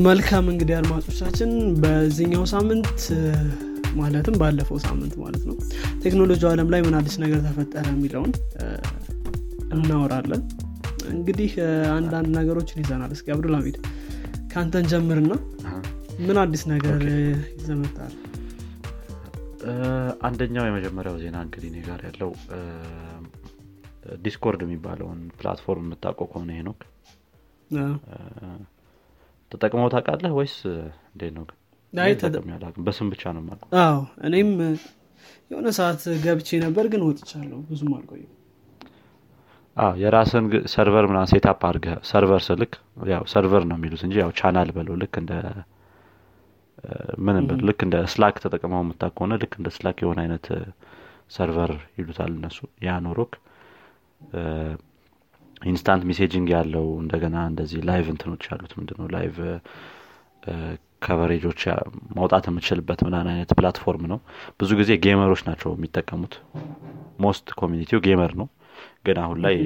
መልካም እንግዲህ አድማጮቻችን በዚህኛው ሳምንት ማለትም ባለፈው ሳምንት ማለት ነው ቴክኖሎጂ አለም ላይ ምን አዲስ ነገር ተፈጠረ የሚለውን እናወራለን። እንግዲህ አንዳንድ ነገሮችን ይዘናል። እስኪ አብዱልሃሚድ ከአንተ እንጀምርና ምን አዲስ ነገር ይዘህ መተሃል አንደኛው የመጀመሪያው ዜና እንግዲህ እኔ ጋር ያለው ዲስኮርድ የሚባለውን platform የምታውቀው ከሆነ ሄኖክ ተጠቅመው ታውቃለህ ወይስ እንዴት ነው? በስም ብቻ ነው ማውቀው አዎ እኔም የሆነ ሰዓት ገብቼ ነበር ግን ወጥቻለሁ። ብዙም አልቆይም የራስን server ምናን setup አድርገህ server ስልህ ያው server ነው የሚሉት እንጂ ያው ቻናል በለው። ልክ እንደ ምን ልክ እንደ ስላክ ተጠቅመው የምታውቅ ከሆነ ልክ እንደ ስላክ የሆነ አይነት server ይሉታል እነሱ። ያ ኖሮክ instant messaging ያለው እንደገና እንደዚህ live እንትኖች ያሉት ምንድነው? live coverage ኦች ማውጣት የምችልበት ምናን አይነት platform ነው። ብዙ ጊዜ gamer ኦች ናቸው የሚጠቀሙት። most community ው gamer ነው። ግን አሁን ላይ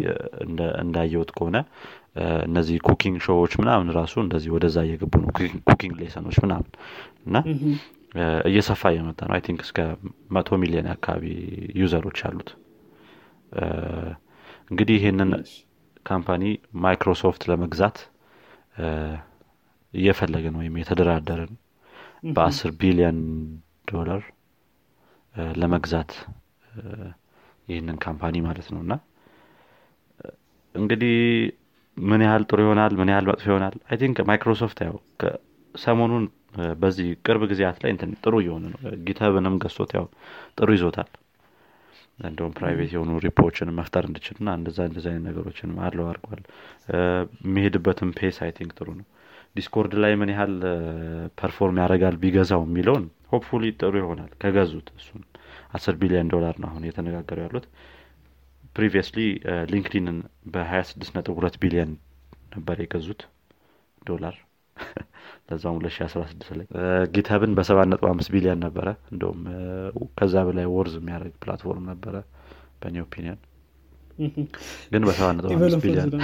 እንዳየሁት ከሆነ እነዚህ cooking show ዎች ምናምን ራሱ እንደዚህ ወደዛ እየገቡ ነው። cooking lesson ኦች ምናምን እና እየሰፋ እየመጣ ነው። I think እስከ መቶ ሚሊዮን አካባቢ user ኦች አሉት። እንግዲህ ይህንን company Microsoft ለመግዛት እየፈለገ ነው ወይም የተደራደረ ነው። በአስር ቢሊዮን ዶላር ለመግዛት ይህንን company ማለት ነው። እና እንግዲህ ምን ያህል ጥሩ ይሆናል? ምን ያህል መጥፎ ይሆናል? I think Microsoft ያው ሰሞኑን በዚህ ቅርብ ጊዜያት ላይ እንትን ጥሩ እየሆነ ነው። GitHub ንም ገዝቶት ያው ጥሩ ይዞታል እንደውም private የሆኑ repo ኦችን መፍጠር እንድችል ና እንደዛ እንደዚ አይነት ነገሮችን አለው አድርጓል። የሚሄድበትን pace I think ጥሩ ነው። Discord ላይ ምን ያህል perform ያደርጋል ቢገዛው የሚለውን hopefully ጥሩ ይሆናል ከገዙት እሱን። አስር ቢሊዮን ዶላር ነው አሁን እየተነጋገሩ ያሉት። previously LinkedIn ን በ26 ነጥብ ቢሊዮን ነበር የገዙት ዶላር ለዛም 2016 ላይ ነጥብ አምስት ቢሊዮን ነበረ። እንደውም ከዛ በላይ worth የሚያደርግ platform ነበረ በእኔ opinion። ግን በሰባት ነጥብ አምስት ቢሊዮን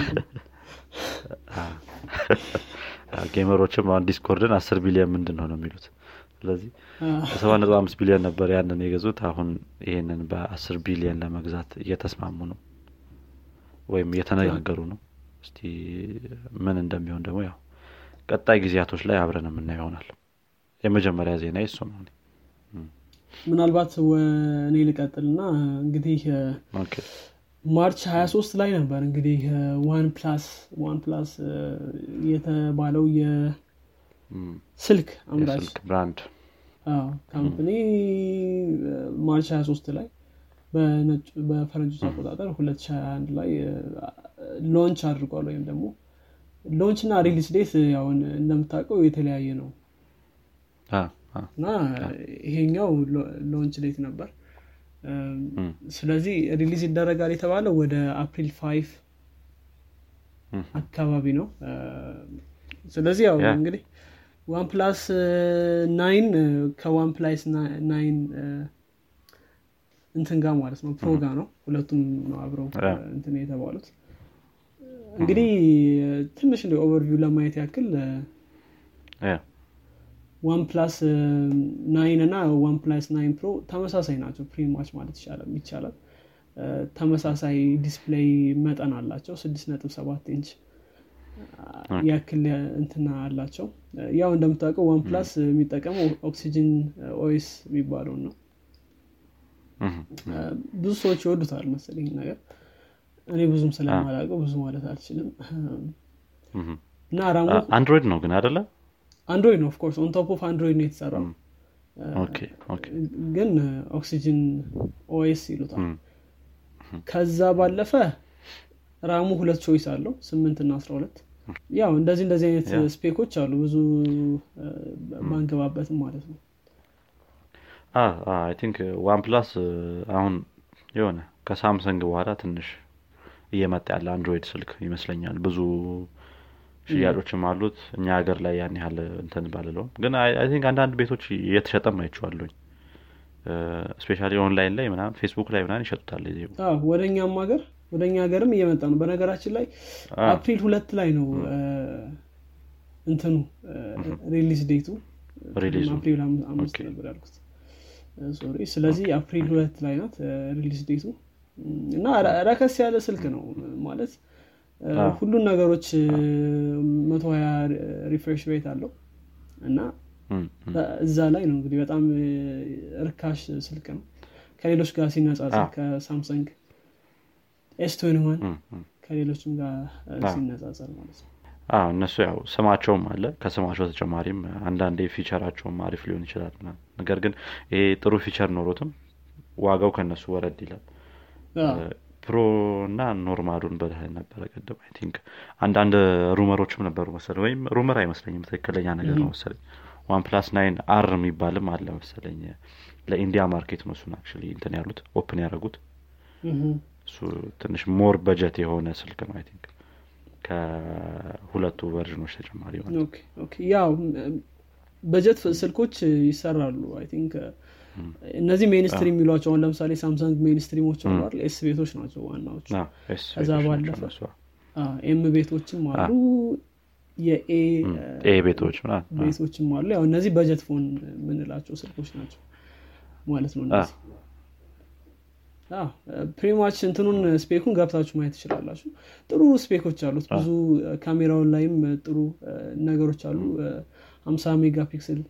gamer ኦችም አሁን Discord ን አስር ቢሊዮን ምንድን ነው ነው የሚሉት? ስለዚህ በሰባት ነጥብ አምስት ቢሊዮን ነበር ያንን የገዙት። አሁን ይህንን በአስር ቢሊዮን ለመግዛት እየተስማሙ ነው ወይም እየተነጋገሩ ነው። እስቲ ምን እንደሚሆን ደግሞ ያው ቀጣይ ጊዜያቶች ላይ አብረን የምናየው ይሆናል። የመጀመሪያ ዜና እሱ ነው። ምናልባት እኔ ልቀጥልና እንግዲህ March 23 ላይ ነበር እንግዲህ OnePlus OnePlus የተባለው የስልክ አምራች brand company March 23 ላይ በፈረንጆች አቆጣጠር 2021 ላይ launch አድርጓል ወይም ደግሞ launch እና release date ያው እንደምታውቀው የተለያየ ነው። እና ይሄኛው launch date ነበር። ስለዚህ release ይደረጋል የተባለው ወደ April five አካባቢ ነው። ስለዚህ ያው እንግዲህ OnePlus nine ከ OnePlus nine እንትን ጋር ማለት ነው። Pro ጋር ነው። ሁለቱም ነው አብረው እንትን የተባሉት እንግዲህ ትንሽ እንደ overview ለማየት ያክል OnePlus nine እና OnePlus nine Pro ተመሳሳይ ናቸው። pretty much ማለት ይቻላል ተመሳሳይ display መጠን አላቸው። ስድስት ነጥብ ሰባት ኢንች ያክል እንትና አላቸው። ያው እንደምታውቀው OnePlus የሚጠቀመው Oxygen OS የሚባለውን ነው። ብዙ ሰዎች ይወዱታል መሰለኝ ነገር እኔ ብዙም ስለማላውቀው ብዙ ማለት አልችልም። እና ራሱ አንድሮይድ ነው ግን አደለ አንድሮይድ ነው of course on top of አንድሮይድ ነው የተሰራው። ግን Oxygen OS ይሉታል። ከዛ ባለፈ RAM ኡ ሁለት choice አለው ስምንት እና አስራ ሁለት። ያው እንደዚህ እንደዚህ አይነት spec ኦች አሉ ብዙ ማንገባበትም ማለት ነው። I think OnePlus አሁን የሆነ ከሳምሰንግ በኋላ ትንሽ እየመጣ ያለ አንድሮይድ ስልክ ይመስለኛል። ብዙ ሽያጮችም አሉት። እኛ ሀገር ላይ ያን ያህል እንትን ባልለውም። ግን I think አንዳንድ ቤቶች እየተሸጠም አይቼዋለኝ especially online ላይ ምናምን ፌስቡክ ላይ ምናምን ይሸጡታል ወደ እኛም ሀገር ወደ እኛ ሀገርም እየመጣ ነው። በነገራችን ላይ አፕሪል ሁለት ላይ ነው እንትኑ release date ኡ አፕሪል አምስት ነበር ያልኩት። ስለዚህ አፕሪል ሁለት ላይ ናት release date ኡ እና ረከስ ያለ ስልክ ነው ማለት። ሁሉን ነገሮች መቶ ሀያ refresh rate አለው። እና እዛ ላይ ነው እንግዲህ በጣም ርካሽ ስልክ ነው። ከሌሎች ጋር ሲነጻጸር ከሳምሰንግ S twenty one እም፣ እም። ከሌሎችም ጋር ሲነጻጸር ማለት ነው። አዎ እነሱ ያው ስማቸውም አለ። ከስማቸው ተጨማሪም አንዳንዴ feature ኣቸውም አሪፍ ሊሆን ይችላል ነገር ግን ይሄ ጥሩ feature ኖሮትም ዋጋው ከነሱ ወረድ ይላል Pro እና normal ኡን ብዬህ ነበረ ቅድም I think። አንዳንድ rumor ኦችም ነበሩ መሰለኝ ወይም rumor አይመስለኝም ትክክለኛ ነገር ነው መሰለኝ። OnePlus nine R የሚባልም አለ መሰለኝ። ለ India market ነው እሱን actually እንትን ያሉት open ያደረጉት። እሱ ትንሽ more budget የሆነ ስልክ ነው I think። ከሁለቱ version ኦች ተጨማሪ okay ያው በጀት ስልኮች ይሰራሉ I think እነዚህ mainstream የሚሏቸው አሁን ለምሳሌ ሳምሰንግ mainstream ኦች አሉ አይደል? S ቤቶች ናቸው ዋናዎቹ። ከዛ ባለፈ M ቤቶችም አሉ የ A ቤቶች ቤቶችም አሉ። ያው እነዚህ budget phone የምንላቸው ስልኮች ናቸው ማለት ነው እነዚህ። pretty much እንትኑን spec ኡን ገብታችሁ ማየት ትችላላችሁ። ጥሩ spec ኦች አሉት። ብዙ ካሜራውን ላይም ጥሩ ነገሮች አሉ። ሀምሳ megapixel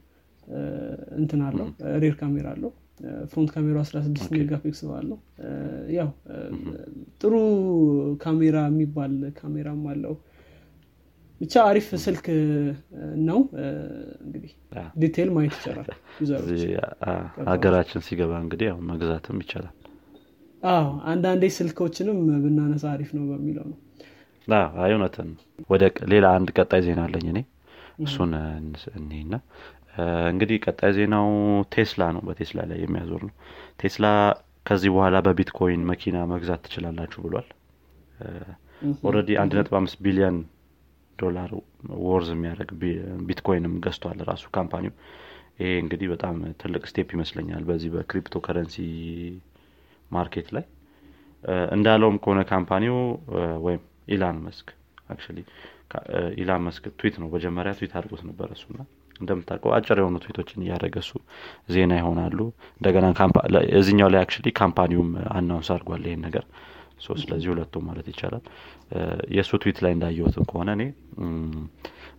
እንትን አለው rear camera አለው front camera 16 megapixel አለው። ያው ጥሩ ካሜራ የሚባል ካሜራም አለው። ብቻ አሪፍ ስልክ ነው። እንግዲህ detail ማየት ይቻላል ሀገራችን ሲገባ እንግዲህ ያው መግዛትም ይቻላል። አዎ አንዳንዴ ስልኮችንም ብናነሳ አሪፍ ነው በሚለው ነው። አይ እውነትን ወደ ሌላ አንድ ቀጣይ ዜና አለኝ እኔ። እሱን እኔና እንግዲህ ቀጣይ ዜናው ቴስላ ነው በቴስላ ላይ የሚያዞር ነው። ቴስላ ከዚህ በኋላ በቢትኮይን መኪና መግዛት ትችላላችሁ ብሏል። already አንድ ነጥብ አምስት ቢሊዮን ዶላር worth የሚያደርግ ቢ- ቢትኮይንም ገዝቷል ራሱ ካምፓኒው። ይሄ እንግዲህ በጣም ትልቅ step ይመስለኛል በዚህ በ cryptocurrency market ላይ። እንዳለውም ከሆነ ካምፓኒው ወይም ኢላን መስክ actually ኢላን መስክ ትዊት ነው። መጀመሪያ ትዊት አድርጎት ነበር እሱና እንደምታውቀው አጭር የሆኑ ትዊቶችን እያደረገ እሱ ዜና ይሆናሉ። እንደገና እዚኛው ላይ actually ካምፓኒውም announce አድርጓል ይሄን ነገር። ስለዚህ ሁለቱም ማለት ይቻላል። የእሱ ትዊት ላይ እንዳየሁትም ከሆነ እኔ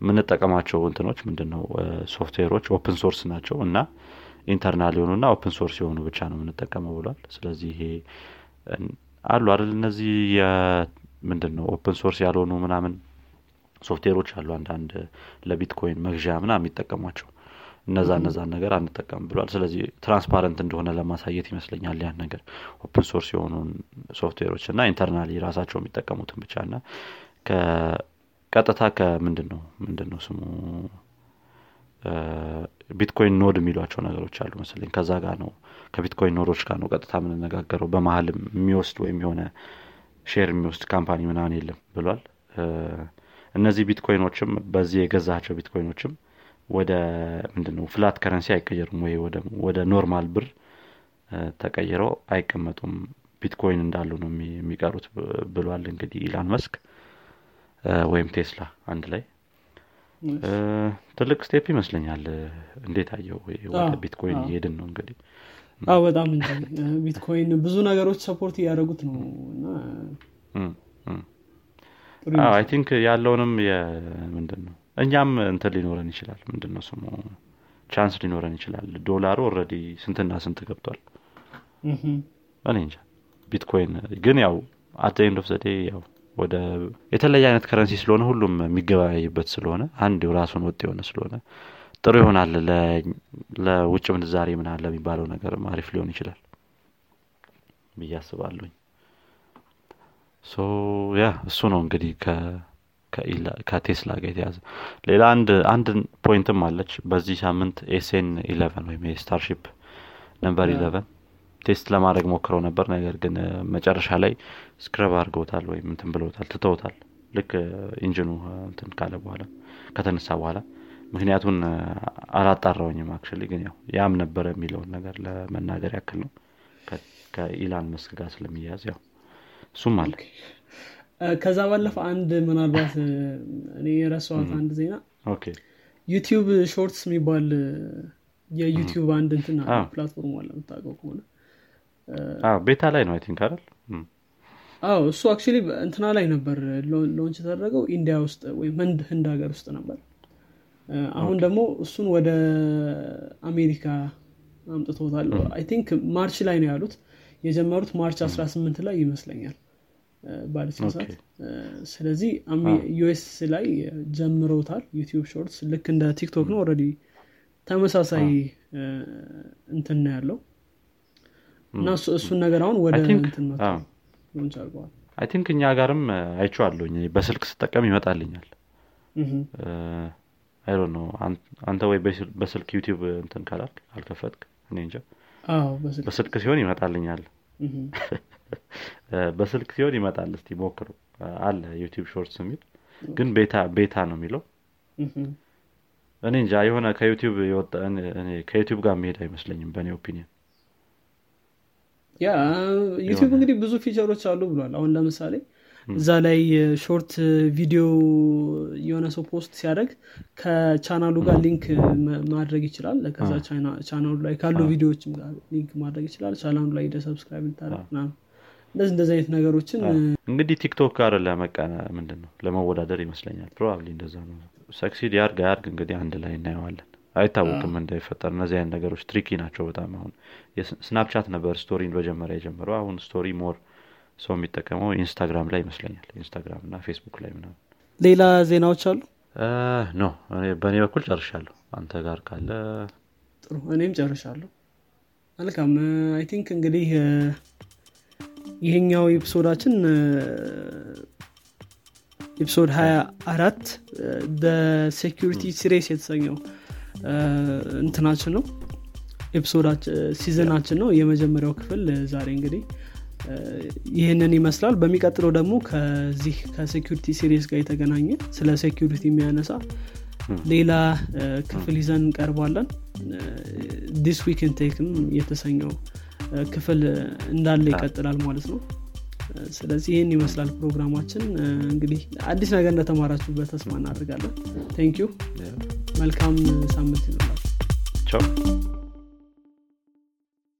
የምንጠቀማቸው እንትኖች ምንድን ነው እ፣ ሶፍትዌሮች open source ናቸው እና internal የሆኑና open source የሆኑ ብቻ ነው የምንጠቀመው ብሏል። ስለዚህ ይሄ አሉ አይደል እነዚህ ምንድን ነው open source ያልሆኑ ምናምን ሶፍትዌሮች አሉ አንዳንድ ለቢትኮይን መግዣ ምናምን የሚጠቀሟቸው። እነዛ እነዛን ነገር አንጠቀም ብሏል። ስለዚህ transparent እንደሆነ ለማሳየት ይመስለኛል ያን ነገር። open source የሆኑ ሶፍትዌሮች እና internally ራሳቸው የሚጠቀሙትን ብቻ እና ከቀጥታ ከምንድን ነው ምንድን ነው ስሙ? ቢትኮይን node የሚሏቸው ነገሮች አሉ መሰለኝ። ከዛ ጋር ነው ከቢትኮይን node ኦች ጋር ነው ቀጥታ የምንነጋገረው። በመሀልም የሚወስድ ወይም የሆነ share የሚወስድ ካምፓኒ ምናምን የለም ብሏል እነዚህ ቢትኮይኖችም በዚህ የገዛቸው ቢትኮይኖችም ወደ ምንድን ነው fiat currency አይቀየሩም ወይ? ወደ- normal ብር ተቀይረው አይቀመጡም። ቢትኮይን እንዳሉ ነው የሚ- የሚቀሩት ብሏል እንግዲህ ኢላን መስክ ወይም ቴስላ አንድ ላይ። ትልቅ step ይመስለኛል። እንዴት አየው ወደ ቢትኮይን እየሄድን ነው እንግዲህ። አዎ በጣም ቢትኮይን ብዙ ነገሮች support እያደረጉት ነው። እና I think ያለውንም ምንድን ነው እኛም እንትን ሊኖረን ይችላል። ምንድን ነው ስሙ? chance ሊኖረን ይችላል። ዶላሩ already ስንትና ስንት ገብቷል? እኔ እንጃ። ቢትኮይን ግን ያው at end of the day ያው ወደ የተለያየ አይነት currency ስለሆነ ሁሉም የሚገበያይበት ስለሆነ አንድ ራሱን ወጥ የሆነ ስለሆነ ጥሩ ይሆናል። ለውጭ ምንዛሬ ምናምን ለሚባለው ነገር አሪፍ ሊሆን ይችላል ብዬ አስባለሁኝ ያ እሱ ነው እንግዲህ ከቴስላ ጋር የተያዘ። ሌላ አንድ አንድ point ም አለች በዚህ ሳምንት SN eleven ወይም የ Starship number ያ። eleven test ለማድረግ ሞክረው ነበር። ነገር ግን መጨረሻ ላይ scrub አድርገውታል ወይም እንትን ብለውታል ትተውታል። ልክ ኢንጂኑ እንትን ካለ በኋላ ከተነሳ በኋላ። ምክንያቱን አላጣራውኝም actually ግን ያው ያም ነበረ የሚለውን ነገር ለመናገር ያክል ነው። ከኢሎን መስክ ጋር ስለሚያያዝ ያው እሱም አለ። ከዛ ባለፈ አንድ ምናልባት እኔ የረሳኋት አንድ ዜና YouTube Shorts የሚባል የ YouTube አንድ አዎ። platform አለ የምታውቀው ከሆነ። beta ላይ ነው think አይደል? አዎ እሱ actually እንትና ላይ ነበር launch የተደረገው India ውስጥ ወይም ህንድ ህንድ ሀገር ውስጥ ነበር። አሁን ደግሞ እሱን ወደ አሜሪካ አምጥቶታል። I think March ላይ ነው ያሉት። የጀመሩት March 18 ላይ ይመስለኛል ባልሳሳት ስለዚህ US ላይ ጀምረውታል YouTube Shorts። ልክ እንደ TikTok ነው already ተመሳሳይ እንትን ነው ያለው። እና እሱ- እሱን ነገር አሁን ወደ እንትን launch አድርገዋል። I think እኛ ጋርም አይቼዋለሁኝ። በስልክ ስጠቀም ይመጣልኛል። አይ ነው አንተ ወይ በስል- በስልክ YouTube እንትን ካላልክ አልከፈትክ እኔ እንጃ። በስልክ ሲሆን ይመጣልኛል በስልክ ሲሆን ይመጣል። እስቲ ሞክሩ። አለ YouTube Shorts የሚል። ግን beta beta ነው የሚለው። እኔ እንጃ የሆነ ከ YouTube ጋር የሚሄድ አይመስለኝም በእኔ opinion። ያ YouTube እንግዲህ ብዙ ፊቸሮች አሉ ብሏል። አሁን ለምሳሌ እዛ ላይ short ቪዲዮ የሆነ ሰው post ሲያደርግ ከቻናሉ ጋር link ማድረግ ይችላል። ከዛ chann- channel ሉ ላይ ካሉ ቪዲዮዎችም ጋር link ማድረግ ይችላል። ቻናሉ ላይ ደ subscribe ምናምን እንደዚህ እንደዚህ አይነት ነገሮችን እንግዲህ TikTok ጋር ለመቀነ ምንድን ነው ለመወዳደር ይመስለኛል። probably እንደዛ ነው። succeed ያርግ አያርግ እንግዲህ አንድ ላይ እናየዋለን። አይታወቅም እንዳይፈጠር። እነዚህ አይነት ነገሮች tricky ናቸው በጣም አሁን። Snapchat ነበር story ን በጀመሪያ የጀመረው። አሁን story more ሰው የሚጠቀመው Instagram ላይ ይመስለኛል። Instagram እና ፌስቡክ ላይ ምናምን። ሌላ ዜናዎች አሉ? No። እኔ በእኔ በኩል ጨርሻለሁ። አንተ ጋር ካለ ጥሩ። እኔም ጨርሻለሁ። መልካም። I think እንግዲህ ይሄኛው episode ኣችን episode 24 በ security series የተሰኘው እንትናችን ነው። season ኣችን ነው። የመጀመሪያው ክፍል ዛሬ እንግዲህ ይህንን ይመስላል። በሚቀጥለው ደግሞ ከዚህ ከ security series ጋር የተገናኘ ስለ security የሚያነሳ ሌላ ክፍል ይዘን እንቀርባለን። This Week Tech ም የተሰኘው ክፍል እንዳለ ይቀጥላል ማለት ነው። ስለዚህ ይህን ይመስላል ፕሮግራማችን። እንግዲህ አዲስ ነገር እንደተማራችሁበት ተስፋ እናደርጋለን። Thank መልካም ሳምንት ይኖራል ቻው